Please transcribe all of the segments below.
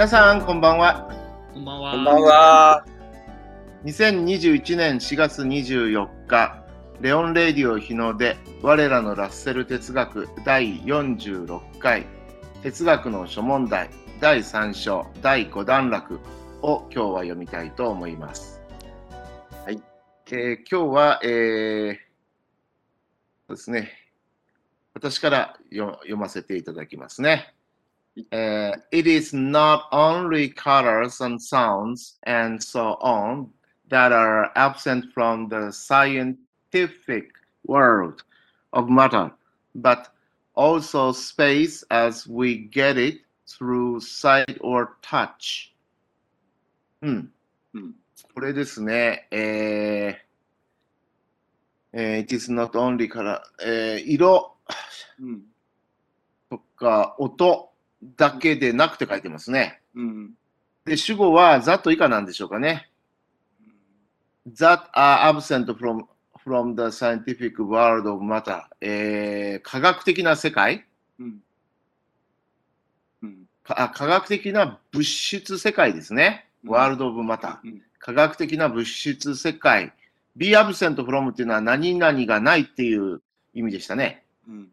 皆さん、こんばんは。こんばんは。こんばんは。2021年4月24日、レオン・レイディオ日の出、我らのラッセル哲学第46回、哲学の諸問題第3章第5段落を今日は読みたいと思います。はい。えー今日は、えーそうですね、私からよ読ませていただきますね。えー It is not only colors and sounds and so on that are absent from the scientific world of matter, but also space as we get it through sight or touch. うん。うんこれですね、えーえー It is not only color、えー色うん。とか音 だけでなくて書いてますね。うん。で、主語は that 以下なんでしょうかね。that are absent from, from the scientific world of matter、えー科学的な世界？うん。うん。科学的な物質世界ですね。うん world of matter。うん。科学的な物質世界。be absent from っていうのは何々がないっていう意味でしたね。うん。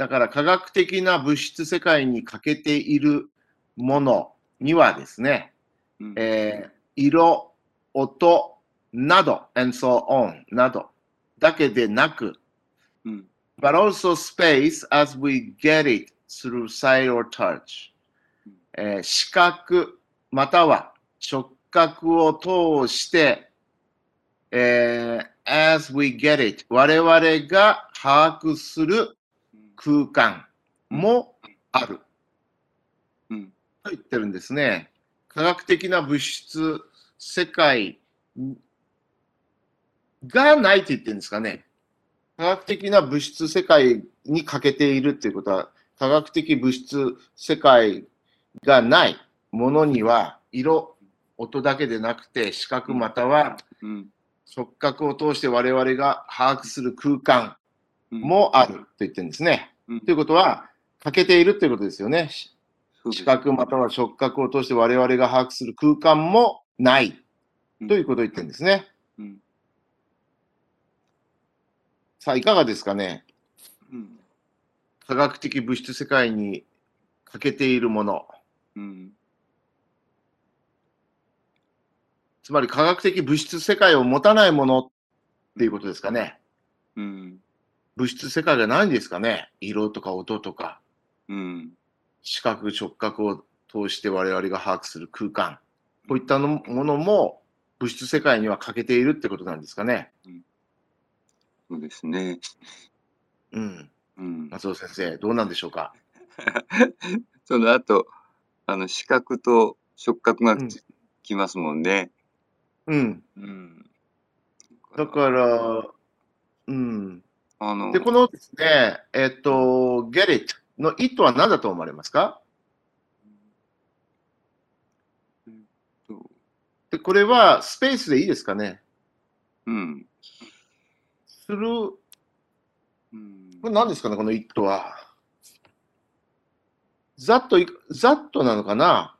だから科学的な物質世界に欠けているものにはですね、うん。えー色、音など、and so on などだけでなく、うん。but also space as we get it through sight or touch、えー視覚または触覚を通して、えー as we get it 我々が把握する空間もある。うん。と言ってるんですね。科学的な物質世界がないって言ってるんですかね。科学的な物質世界に欠けているっていうことは、科学的物質世界がないものには、色、音だけでなくて、視覚またはうん。触覚を通して我々が把握する空間うん。もあると言ってるんですね。うん、ということは、欠けているということですよね。視覚または触覚を通して我々が把握する空間もないということを言ってるんですね。うん。さあ、いかがですかねうん。科学的物質世界に欠けているもの。うん。つまり科学的物質世界を持たないものっていうことですかね。うん。物質世界がないんですかね？色とか音とかうん。視覚、触覚を通して我々が把握する空間。こういったのものも物質世界には欠けているってことなんですかね？そうですね。うん。うん。松尾先生、どうなんでしょうか？その後、あの、視覚と触覚がうんききますもんね。うん。うん。だから、うん。あの、で、このですね、えっと、get it の it は何だと思われますか？で、これはスペースでいいですかね？うん。する、こうん。れ何ですかね、この it は？ざっとい、ざっとなのかな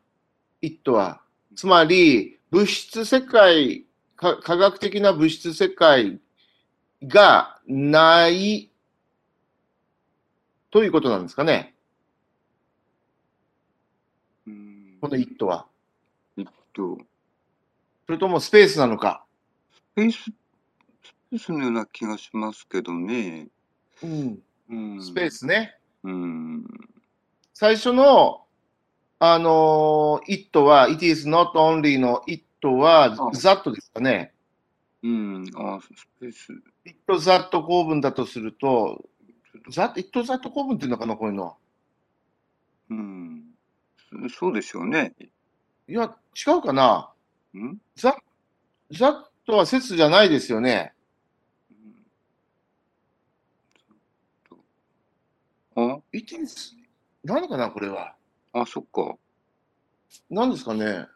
?it は。つまり、物質世界、か科学的な物質世界がないということなんですかねうんこの it は。えっと、それともスペースなのか。スペース、スペースのような気がしますけどね。うん。うん。スペースね。うん。最初の、あのー、it は、it is not only の it はあ that ですかね。うん。あ、スペース。it that 構文だとすると、that, it that 構文っていうのかな、こういうのは。うん。そそうでしょうね。いや、違うかな。うん？that, that は説じゃないですよね。あ、it is, 何かな、これは。あ、そっか。何ですかね。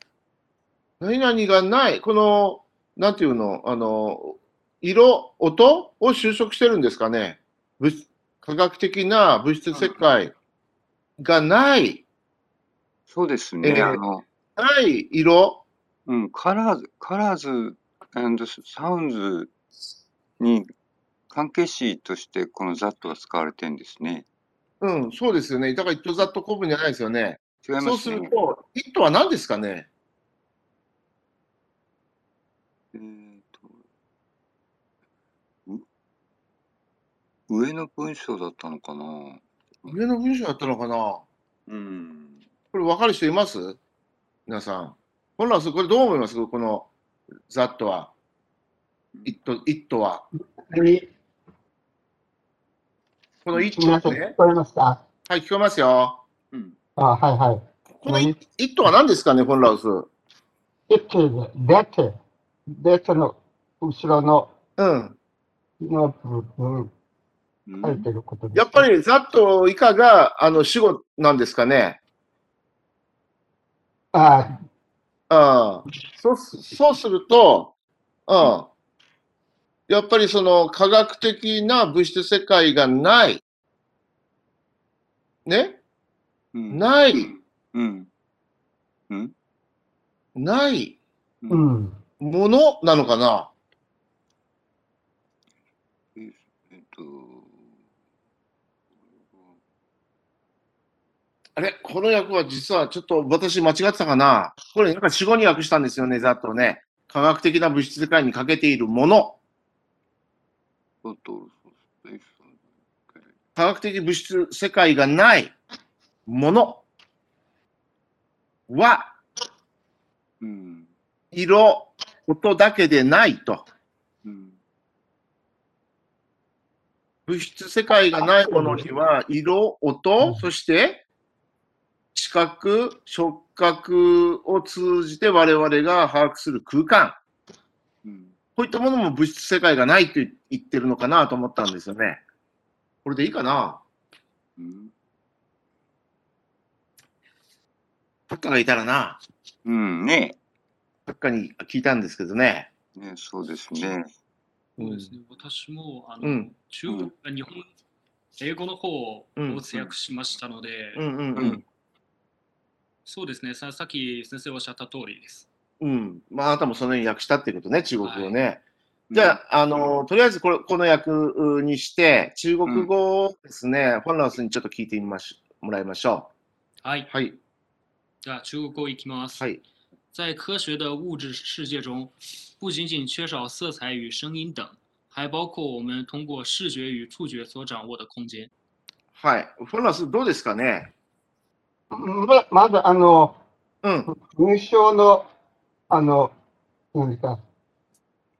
何々がない。この、なんていうの、あの、色、音を修飾してるんですかね？物科学的な物質世界がないそうですね。えーあの、ない色？うん、カラーズ、カラーズサウンズに関係詞としてこの that が使われてるんですね。うん、そうですよね。だから、イットザット古文じゃないですよね。違いそうますね。すると、イットは何ですかねえーとう上の文章だったのかな？上の文章だったのかな？うん。これ分かる人います？皆さん。本来はこれどう思います？このザットは。イット、イットは。何このイットはね。こえますかはい、聞こえますよ。うん。あはいはい。このイイットは何ですかね、本来は。出てる、出て、出ての後ろのうん。の部分、うん書いてること。やっぱりザット以下があの主語なんですかね。あうん。そうすそうすると、うん。やっぱりその科学的な物質世界がない。ね？うん。ない。うん。うん。ないうん。ものなのかなええっと、あれ？この訳は実はちょっと私間違ってたかな？これなんか死語に訳したんですよね、ざっとね。科学的な物質世界に欠けているもの。科学的物質世界がないものはうん。色、音だけでないと。うん。物質世界がないものには色、音、そして視覚、触覚を通じて我々が把握する空間。うん。こういったものも物質世界がないと言ってるのかなと思ったんですよね。これでいいかな？うん。タッカーがいたらな、うん。ねタッカーに聞いたんですけどね。ねそうですね。そうですね。私も、あの、うん。中国、日本、英語の方をうん通訳しましたので、うんうんううんん。そうですねさ。さっき先生おっしゃった通りです。うん。まあ、あなたもそのように訳したっていうことね、中国語ね。うんじゃあ、あの、とりあえずこれ、この訳にして、中国語をですね、フォンラウスにちょっと聞いてみましもらいましょはい。う。はい。じゃあ、中国語いきます。はい。在科学的物质世界中，不仅仅缺少色彩与声音等，还包括我们通过视觉与触觉所掌握的空间。はい。フォンラウスどうですかね？ままず、あの、うん。文章の、あの、何ですか、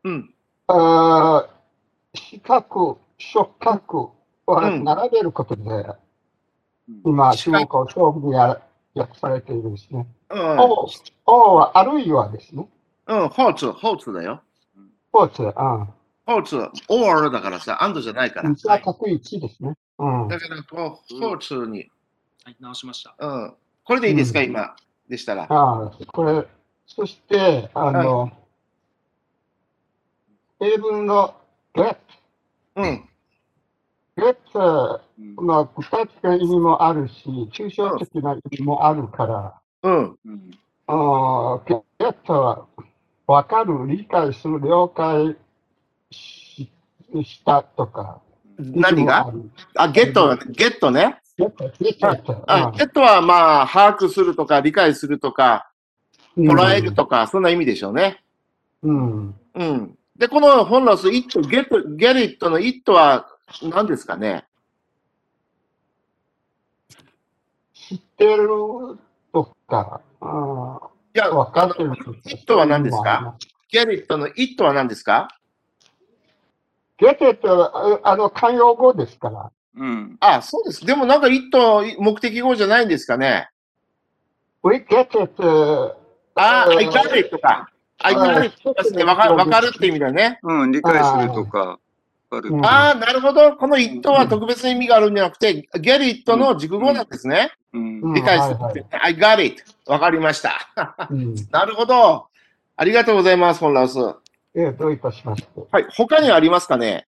うん。あー視覚、触覚をうん並べることで、うん今、視覚中国語勝負でや訳されているですね。うん。お、おは、あるいはですね。うん。ホーツ、ホーツだよ。スポーツ、うん。ホーツ、オールだからさ、アンドじゃないから。一は確一ですね。うん。だから、こう、ホーツに、はい、直しました。うん。これでいいですか、うん今。でしたら？ああ、これ、そして、あの、英文の get、うん。get うんまあ、具体的な意味もあるし、抽象的な意味もあるから、うん。うんあー get は分かる、理解する、了解ししたとか。何が？あ、ゲット、ゲットね。ゲットはまあ、把握するとか、理解するとか、うん捉えるとか、そんな意味でしょうね。うん。うん。で、この本ラス、it, get, get it の it は何ですかね？知ってるとか、あいや、ー分かあの、ってるとか。it は何ですか？get it の it は何ですか？get it はああの、慣用語ですから。うんあ、そうです。でもなんか it 目的語じゃないんですかね？We get it. あ、うん I got it とか。I got it ですね。わかるわかるって意味だよね。うん、理解するとか、ああ、なるほど。この it は特別な意味があるんじゃなくて、get it の熟語なんですね。うんうん理解するはいって。I got it. わかりました。うん なるほど。ありがとうございます、本ラウス。はええ、どういたしまして。い。他にありますかね？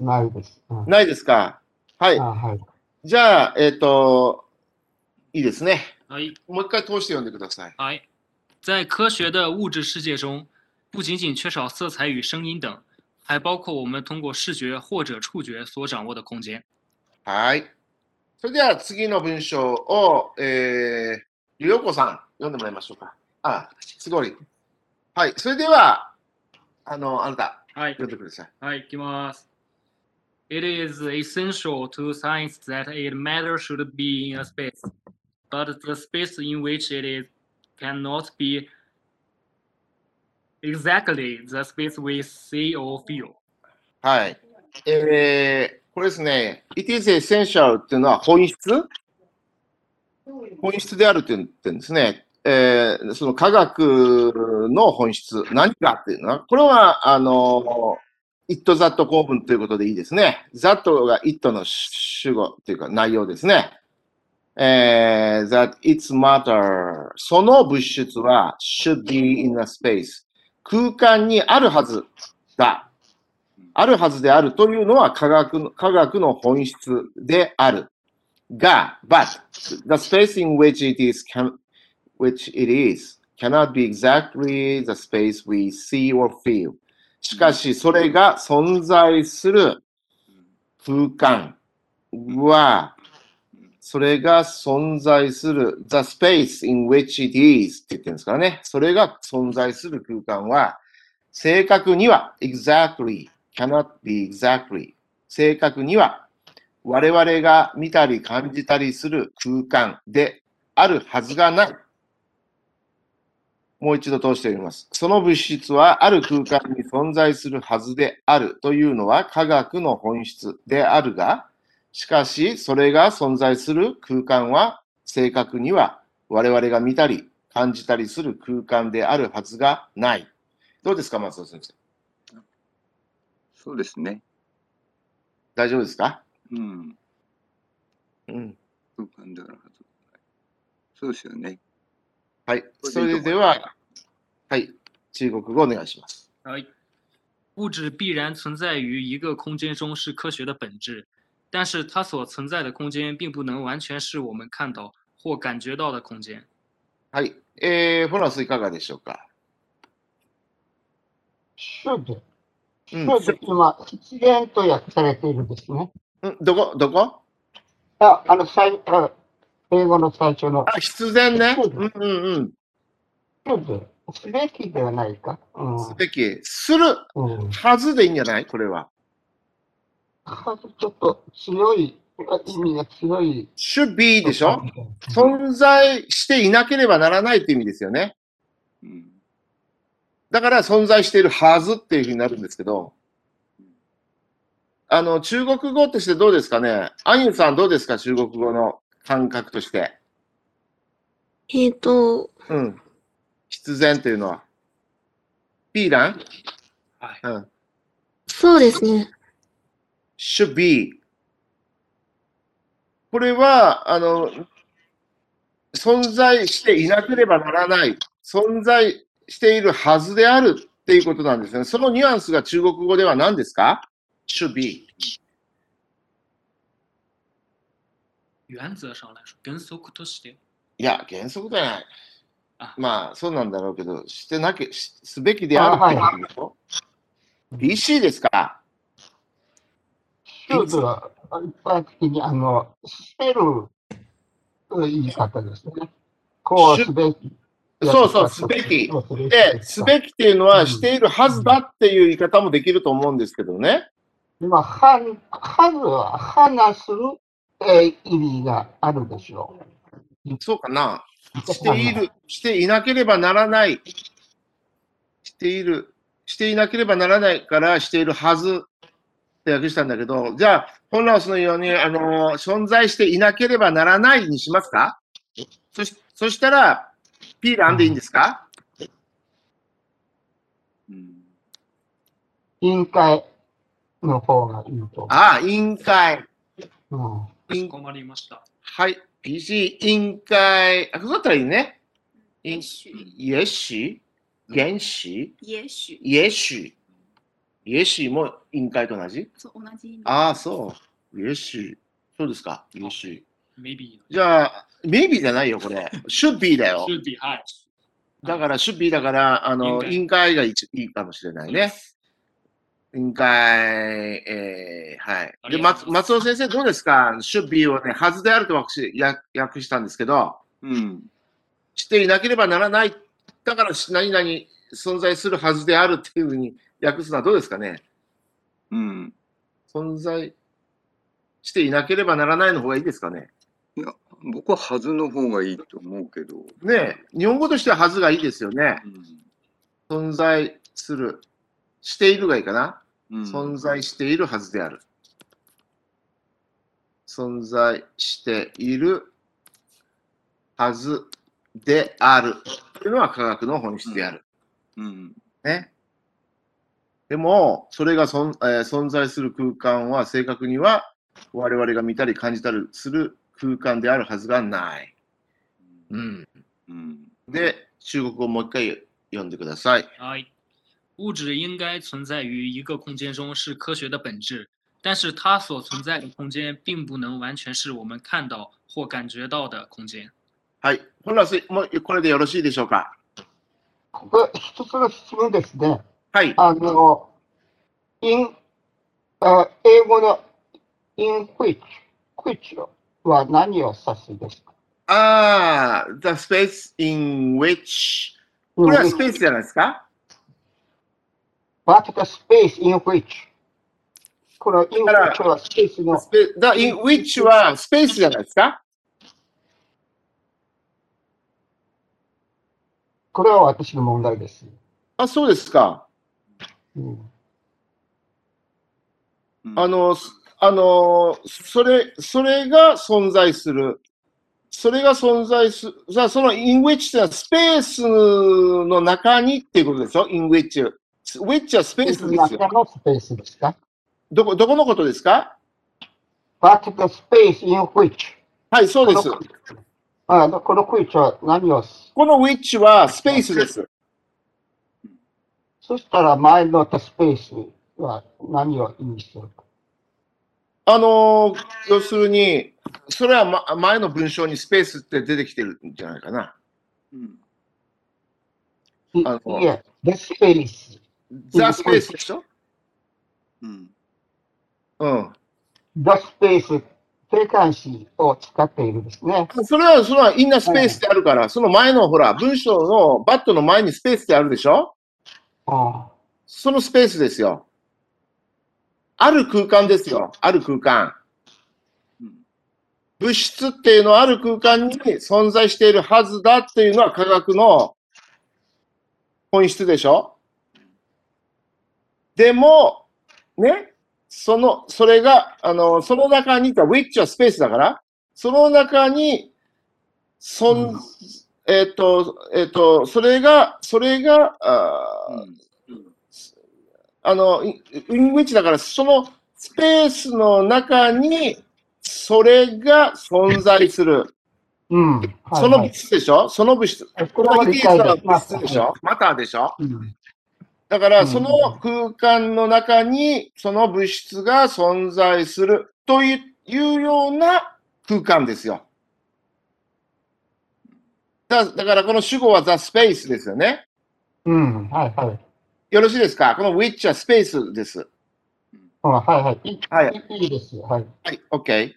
ないです。うんないですか？はいあ。はい。じゃあ、えっ、と、いいですね。はい。もう一回通して読んでください。はい，在科学的物质世界中，不仅仅缺少色彩与声音等，还包括我们通过视觉或者触觉所掌握的空间。はい。それでは次の文章を、えー、りょうこさん、読んでもらいましょうか。あ、すごい。はい。それでは、あの、あなた、はい。読んでください。はい、いきます。It is essential to science that it matter should be in a space, but the space in which it is cannot be exactly the space we see or feel. はい。えー、これですね、it is essential っていうのは本質本質であるって言ってるんですね。えー、その科学の本質、何かっていうのは、これは、あの、 it that 構文ということでいいですね。that が it の主語っていうか内容ですね。えー、that its matter その物質は should be in a space 空間にあるはずだ。あるはずであるというのは科学の科学の本質である。が、but, the space in which it is, can, which it is, cannot be exactly the space we see or feel. しかし、それが存在する空間は、それが存在する the space in which it is って言ってるんですからね。それが存在する空間は、正確には exactly, cannot be exactly 正確には我々が見たり感じたりする空間であるはずがない。もう一度通してみます。その物質はある空間に存在するはずであるというのは科学の本質であるが、しかしそれが存在する空間は正確には我々が見たり感じたりする空間であるはずがない。どうですか、松尾先生？そうですね。大丈夫ですか？うん。うん。空間であるはず。そうですよね。はい。こそれれでは、はい。中国語お願いします。哎，物质必然存在于一个空间中是科学的本质，但是它所存在的空间并不能完全是我们看到或感觉到的空间。はい。えー、フォランスいかがでしょうか？should。うん。should 今、必然と訳されているんですね。うんどこ？どこ？あ、あの、最あ英語の最初のあ、必然ね。そううんうんうん。すべきではないか？うん。すべき。するうん。はずでいいんじゃない？これは。はずちょっと強い、意味が強い。should be でしょ？存在していなければならないって意味ですよね。うん。だから存在しているはずっていうふうになるんですけど、あの、中国語としてどうですかね？アニュさんどうですか？中国語の感覚として。えっ、と、うん。必然というのは。ピーランはい。うん。そうですね。should be。これは、あの、存在していなければならない、存在しているはずであるっていうことなんですね。そのニュアンスが中国語では何ですか ?should be。原则上来说，原則としていや、原則じゃないあ。まあ、そうなんだろうけど、してなきゃ、しすべきであるってことでしょ ?BC ですか should は一般的に、あの、してるという言い方ですね。こうすべき。そうそうすべきそうすべきで、すべきっていうのはしているはずだっていう言い方もできると思うんですけどね。今、は、はずは話する、えー意味があるでしょそうかなう。している、していなければならない。している、していなければならないからしているはずって訳したんだけど、じゃあ、本ラオスのように、あの、存在していなければならないにしますか？そしそしたら、ピーランでいいんですか？うん。委員会の方がいいと。ああ、委員会。うん。委員かしこまりました。はい。PC 委員会。あ、ここだったらいいね。委也许也許原始也許也許也許も委員会と同じ？そう同じ。ああ、そう。也許。そうですか。也許。maybe じゃあ、maybe じゃないよ、これ。should be だよ。should be はい。だから、should be だから、あの、應應該が一いいかもしれないね。應該、えー、はい。で、松松尾先生、どうですか ?should be をね、はずであると私、や訳したんですけど、うん。していなければならない。だから、何々存在するはずであるっていうふうに訳すのはどうですかね？うん。存在していなければならないの方がいいですかね？いや、僕ははずの方がいいと思うけど。ねえ日本語としてははずがいいですよね。うん。存在する。しているがいいかな、うん、存在しているはずである。存在しているはずである。というのは科学の本質である。うん。ね。でも、それがそん、えー存在する空間は正確には我々が見たり感じたりする空間であるはずがない。うん。うん。で、中国語をもう一回読んでください。はい。物质应该存在于一个空间中是科学的本质，但是它所存在的空间并不能完全是我们看到或感觉到的空间。はい。本もうこれでよろしいでしょうか？ここ一つの質問ですね。はい。あの、in、あ英語の in which, which は何を指すですか？ああ、the space in which これはスペースじゃないですか？What the space in which? このはスペースのスペだ in which はスペースじゃないですか？これは私の問題です。あ、そうですか。うんうんあの、すあの、それ、それが存在する。それが存在する。さあ、その in which ってのはスペースの中にっていうことでしょ ?in which。Which はスペースですよ。中のスペースですか？どこ、どこのことですか ?What the space in which? はい、そうです。このあこの which は何を？この which はスペースです。そしたら前の the space は何を意味するか？あのー要するに、それは、ま、前の文章にスペースって出てきてるんじゃないかな。うんいあのいえ、the space。ザ・スペースでしょ？うんうん。the space 定冠詞を使っているですね。それは、それはインナースペースってあるから、その前のほら、文章のバットの前にスペースってあるでしょ？あそのスペースですよ。ある空間ですよ。ある空間。うん物質っていうのはある空間に存在しているはずだっていうのは科学の本質でしょ？でも、ね、その、それが、あの、その中に、which はスペースだから、その中に、そん、うん。えっ、と、えっ、と、それが、それが、あーうん。あの、イングイッチだから、そのスペースの中に、それが存在する。うん。はい。その物はい質でしょ？その物質。これは理解でき物ます。質でしょ？マターでしょ？うんだから、うんその空間の中に、その物質が存在するというような空間ですよ。だだから、この主語は the space ですよね。うん。はいはい。よろしいですか？この which はスペースです。あはいはい。いいはいいいですよ。はい。はい、OK。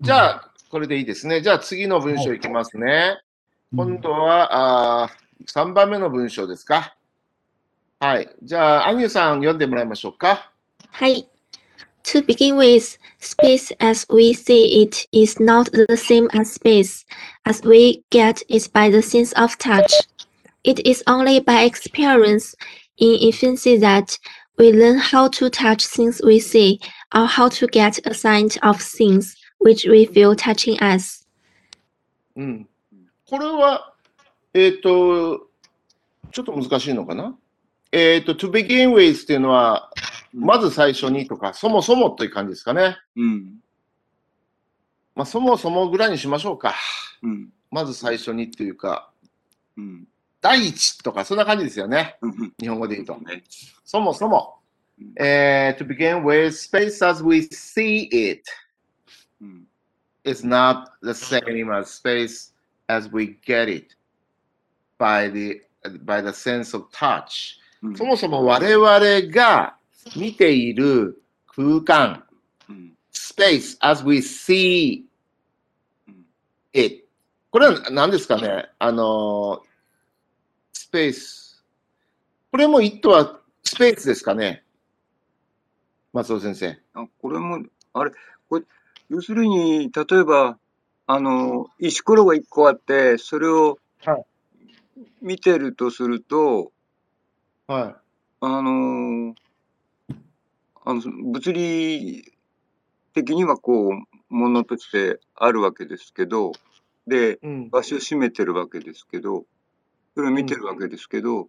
じゃあ、これでいいですね。じゃあ、次の文章いきますね。今度は、あ3番目の文章ですか。はい。じゃあ、アニューさん読んでもらいましょうか。はい。To begin with, space as we see it is not the same as space as we get it by the sense of touch. It is only by experience in infancy that we learn how to touch things we see or how to get a sight of things which we feel touching us. うん。これは、えっ、と、ちょっと難しいのかな えっ、と、to begin with っていうのは、まず最初にとか、そもそもという感じですかね。うん。まあ、そもそもぐらいにしましょうか。うん。まず最初にっていうか、うん。第一とか、そんな感じですよね。うん。日本語で言うと。ね。そもそも、うんえー to begin with, space as we see it. うん。is not the same as space as we get it by the, by the sense of touch. うんそもそも我々が見ている空間、うん。space as we see うん it。これは何ですかね？あの、スペース。これも it はスペースですかね？松尾先生。あこれも、あれ、これ、要するに、例えば、あの、石ころが一個あって、それをはい見てるとすると、はい。あの、あの物理的にはこう、ものとしてあるわけですけど、で、うん。場所を占めてるわけですけど、それを見てるわけですけど、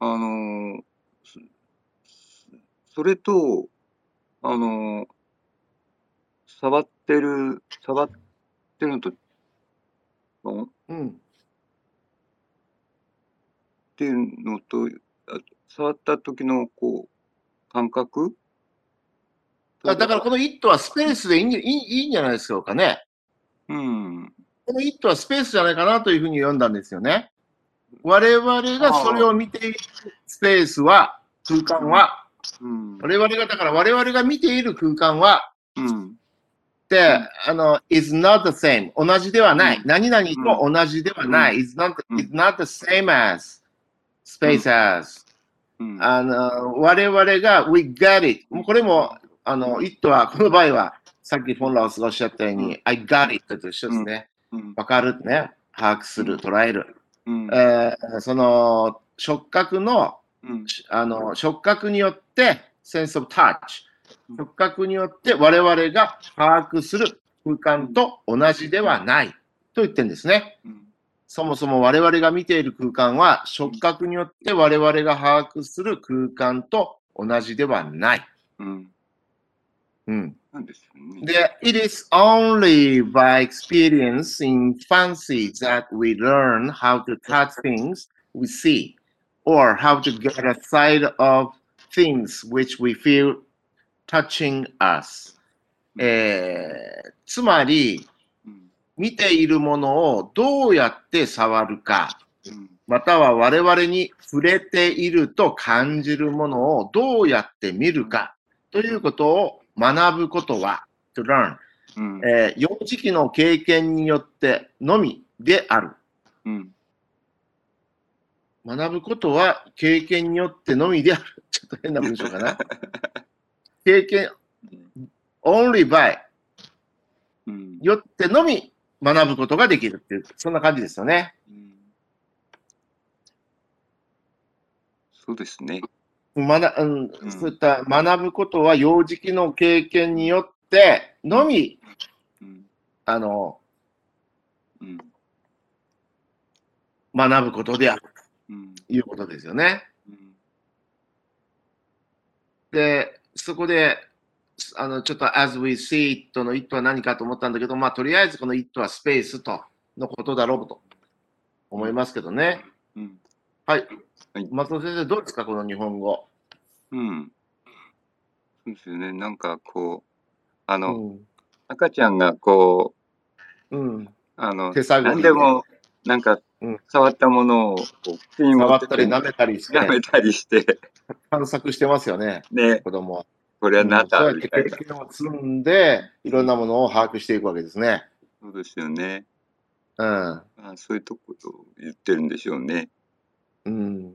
あの、そそれと、あの、触ってる、触ってるのと、あっうん。ていうのと、あ触った時のこう、感覚？あだからこの it はスペースでいいんじいいんじゃないですかね。うん。この it はスペースじゃないかなというふうに読んだんですよね。我々がそれを見ているスペースは、空間は、うん。我々が、だから我々が見ている空間は、うん。で、あの、is not the same。同じではない。うん何々と同じではない。is not, うん is not the same as space as。うん。あの、我々が we get it。これも、あの、it は、この場合は、さっきフォンラオスがおっしゃったように、うん I got it と一緒ですね。うん。わかるね。把握する、捉える。うん。えーその、触覚の、うん。あの、触覚によって、sense of touch うん。触覚によって我々が把握する空間と同じではないと言ってるんですね。うん。そもそも我々が見ている空間は触覚によって我々が把握する空間と同じではない。うん。うん。なんですよね。で、it is only by experience in fancy that we learn how to touch things we see or how to get a side of things which we feel touching us. えーつまり、うん。見ているものをどうやって触るか、うん。または我々に触れていると感じるものをどうやって見るかということを学ぶことは、to learn うん。えー幼児期の経験によってのみである。うん。学ぶことは経験によってのみである。ちょっと変な文章かな？経験、only by うん。よってのみ学ぶことができるっていう、そんな感じですよね。うんそうですね。学うんうんそういった学ぶことは幼児期の経験によってのみ、うん。あの、うん。学ぶことであるうん。ということですよね。うん。で、そこで、あの、ちょっと as we see it の it は何かと思ったんだけど、まあ、とりあえずこの it はスペースとのことだろうと思いますけどね。うん。はい。はい松尾先生、どうですか、この日本語？うん。そうですよね。なんかこう、あうの、ん。赤ちゃんがこう、うん。あの、手探りで何でも、なんかうん、触ったものを、こう、口に持触ったり舐めたりして舐めたりして、探索してますよね、ね、子供は。これはなんだそうやってみたいな。経験を積んで、いろんなものを把握していくわけですね。そうですよね。うん。あそういうとことを言ってるんでしょうね。うん。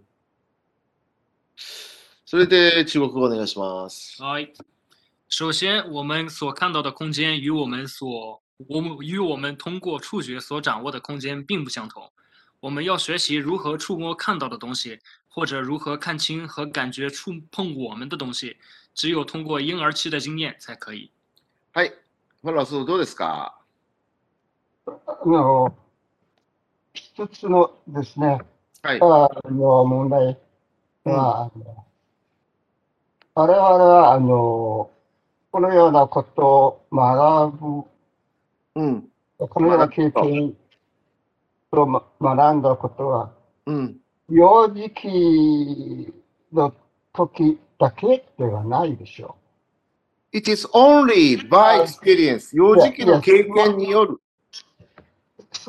それで中国語お願いします。好，首先我们所看到的空间与我们所我们与我们通过触觉所掌握的空间并不相同。我们要学习如何触摸看到的东西，或者如何看清和感觉触碰我们的东西，只有通过婴儿期的经验才可以。はい。フォロースどうですか？あの、一つのですね、はい。あの問題は、あの我々は、あの、このようなことを学ぶ、うん。このような経験をま学んだことは、うん。幼児期の時だけではないでしょう It is only by experience. 幼児期の経験による。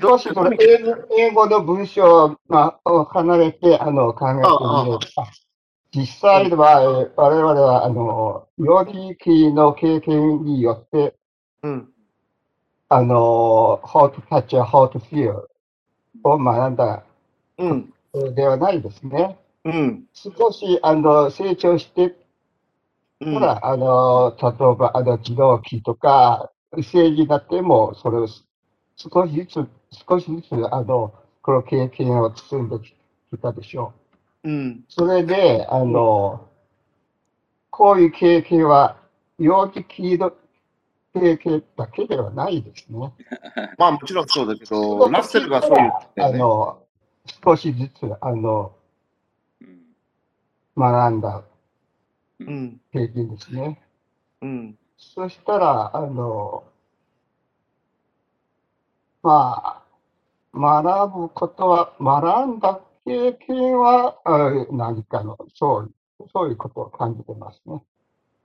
少しその英語英語の文章がを離れてあの考えてみれば、実際は、え我々はあの幼児期の経験によって、うん。あの、how to touch how to feel を学んだうん。ではないですね。うん。少しあの成長してうん。たら、あの、例えば、あの、児童期とか、成人になっても、それを少しずつ、少しずつ、あの、この経験を積んできたでしょう。うん。それで、あの、こういう経験は、幼児期の経験だけではないですね。まあもちろんそうだけど、ラッセルがそう言ってたあ。の、少しずつ、あの、うん学んだうん。経験ですね。うん。そしたら、あの、まあ、学ぶことは、学んだ経験は、あ何かの、そう、そういうことを感じてますね。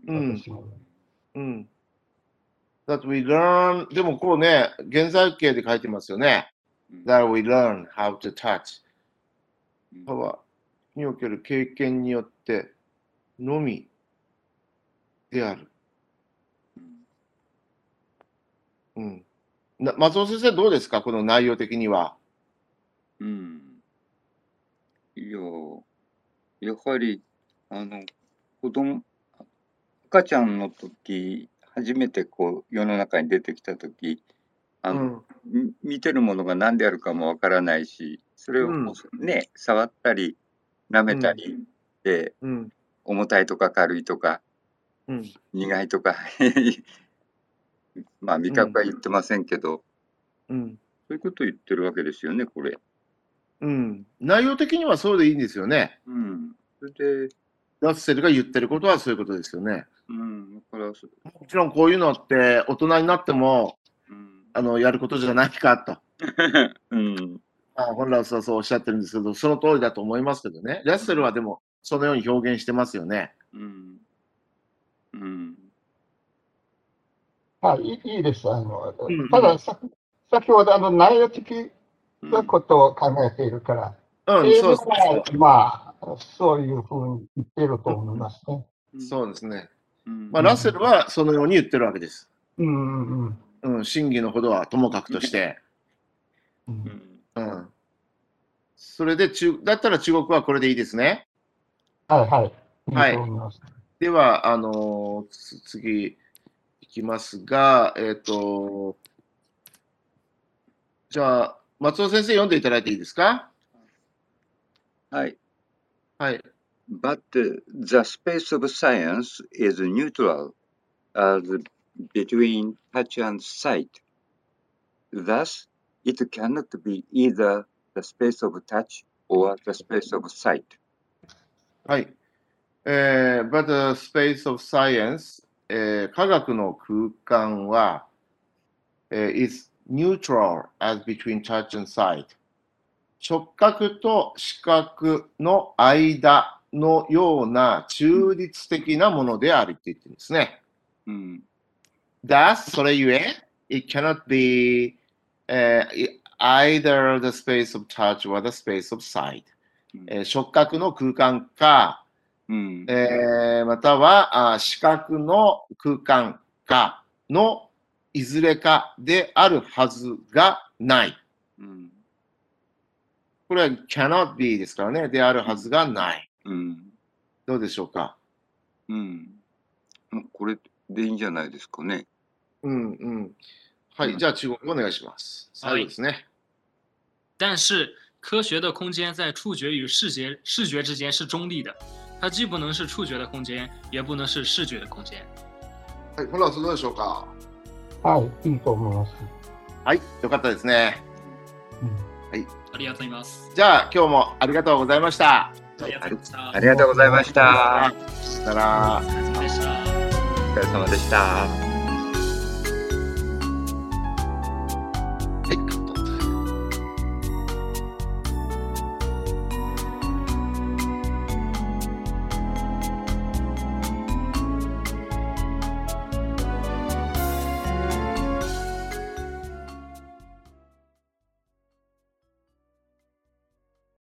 うん。私もうん。that we learn でもこうね、現在形で書いてますよね。うん that we learn how to touch における経験によってのみである。うんうん。な松尾先生どうですか？この内容的には。うん。いや、やはり、あの、子供、赤ちゃんの時、初めてこう、世の中に出てきた時、あの、うん。み見てるものが何であるかもわからないし、それをうんこうね、触ったり、舐めたり、で、うん。重たいとか軽いとか、うん。苦いとか、まあ味覚は言ってませんけど、うん。そういうことを言ってるわけですよね、これ。うん。内容的にはそうでいいんですよね。うん。それで、ラッセルが言ってることはそういうことですよね。うん、だから、そもちろんこういうのって大人になってもうん、あのやることじゃないかと。うん、まあ、本来はそうそうおっしゃってるんですけど、その通りだと思いますけどね。ラッセルはでもそのように表現してますよね。うん、うん、はい、いいです。あの、うんたださ、先ほどあの内容的うんなことを考えているから、うん、英語そうまあ、そういうふうに言ってると思いますね。そうですね。うんまあ、ラッセルはそのように言ってるわけです。うんうんうんうん、真偽のほどはともかくとして。う。うんんうん。それで中、だったら中国はこれでいいですね。はいはい。はい。では、あのーつ次いきますが、えっ、と、じゃあ、松尾先生読んでいただいていいですか？はい。はい。But uh, the space of science is neutral as between touch and sight. Thus, it cannot be either the space of touch or the space of sight. はい。えー、but the space of science、えー科学の空間は、えー is neutral as between touch and sight。触覚と視覚の間のような中立的なものであるって言ってるんですね。うん。Thus, それゆえ、it cannot be、えー either the space of touch or the space of sight、えー触覚の空間か、うん。えーまたはあ視覚の空間かのいずれかであるはずがない。うん。これは cannot be ですからね。であるはずがない。うん。どうでしょうか？うん。まこれでいいんじゃないですかね。うんうん。はい、うんじゃあ中国語お願いします。最後ですね。但是科学的空间在触觉与视觉视觉之间是中立的，它既不能是触觉的空间，也不能是视觉的空间。はい、本ラスどうでしょうか？はい、いいと思います。はい、よかったですね。うんありがとうございます。じゃあ今日もありがとうございました。ありがとうございました。ありがとうございました。さよなら。お疲れ様でした。お疲れ様でした。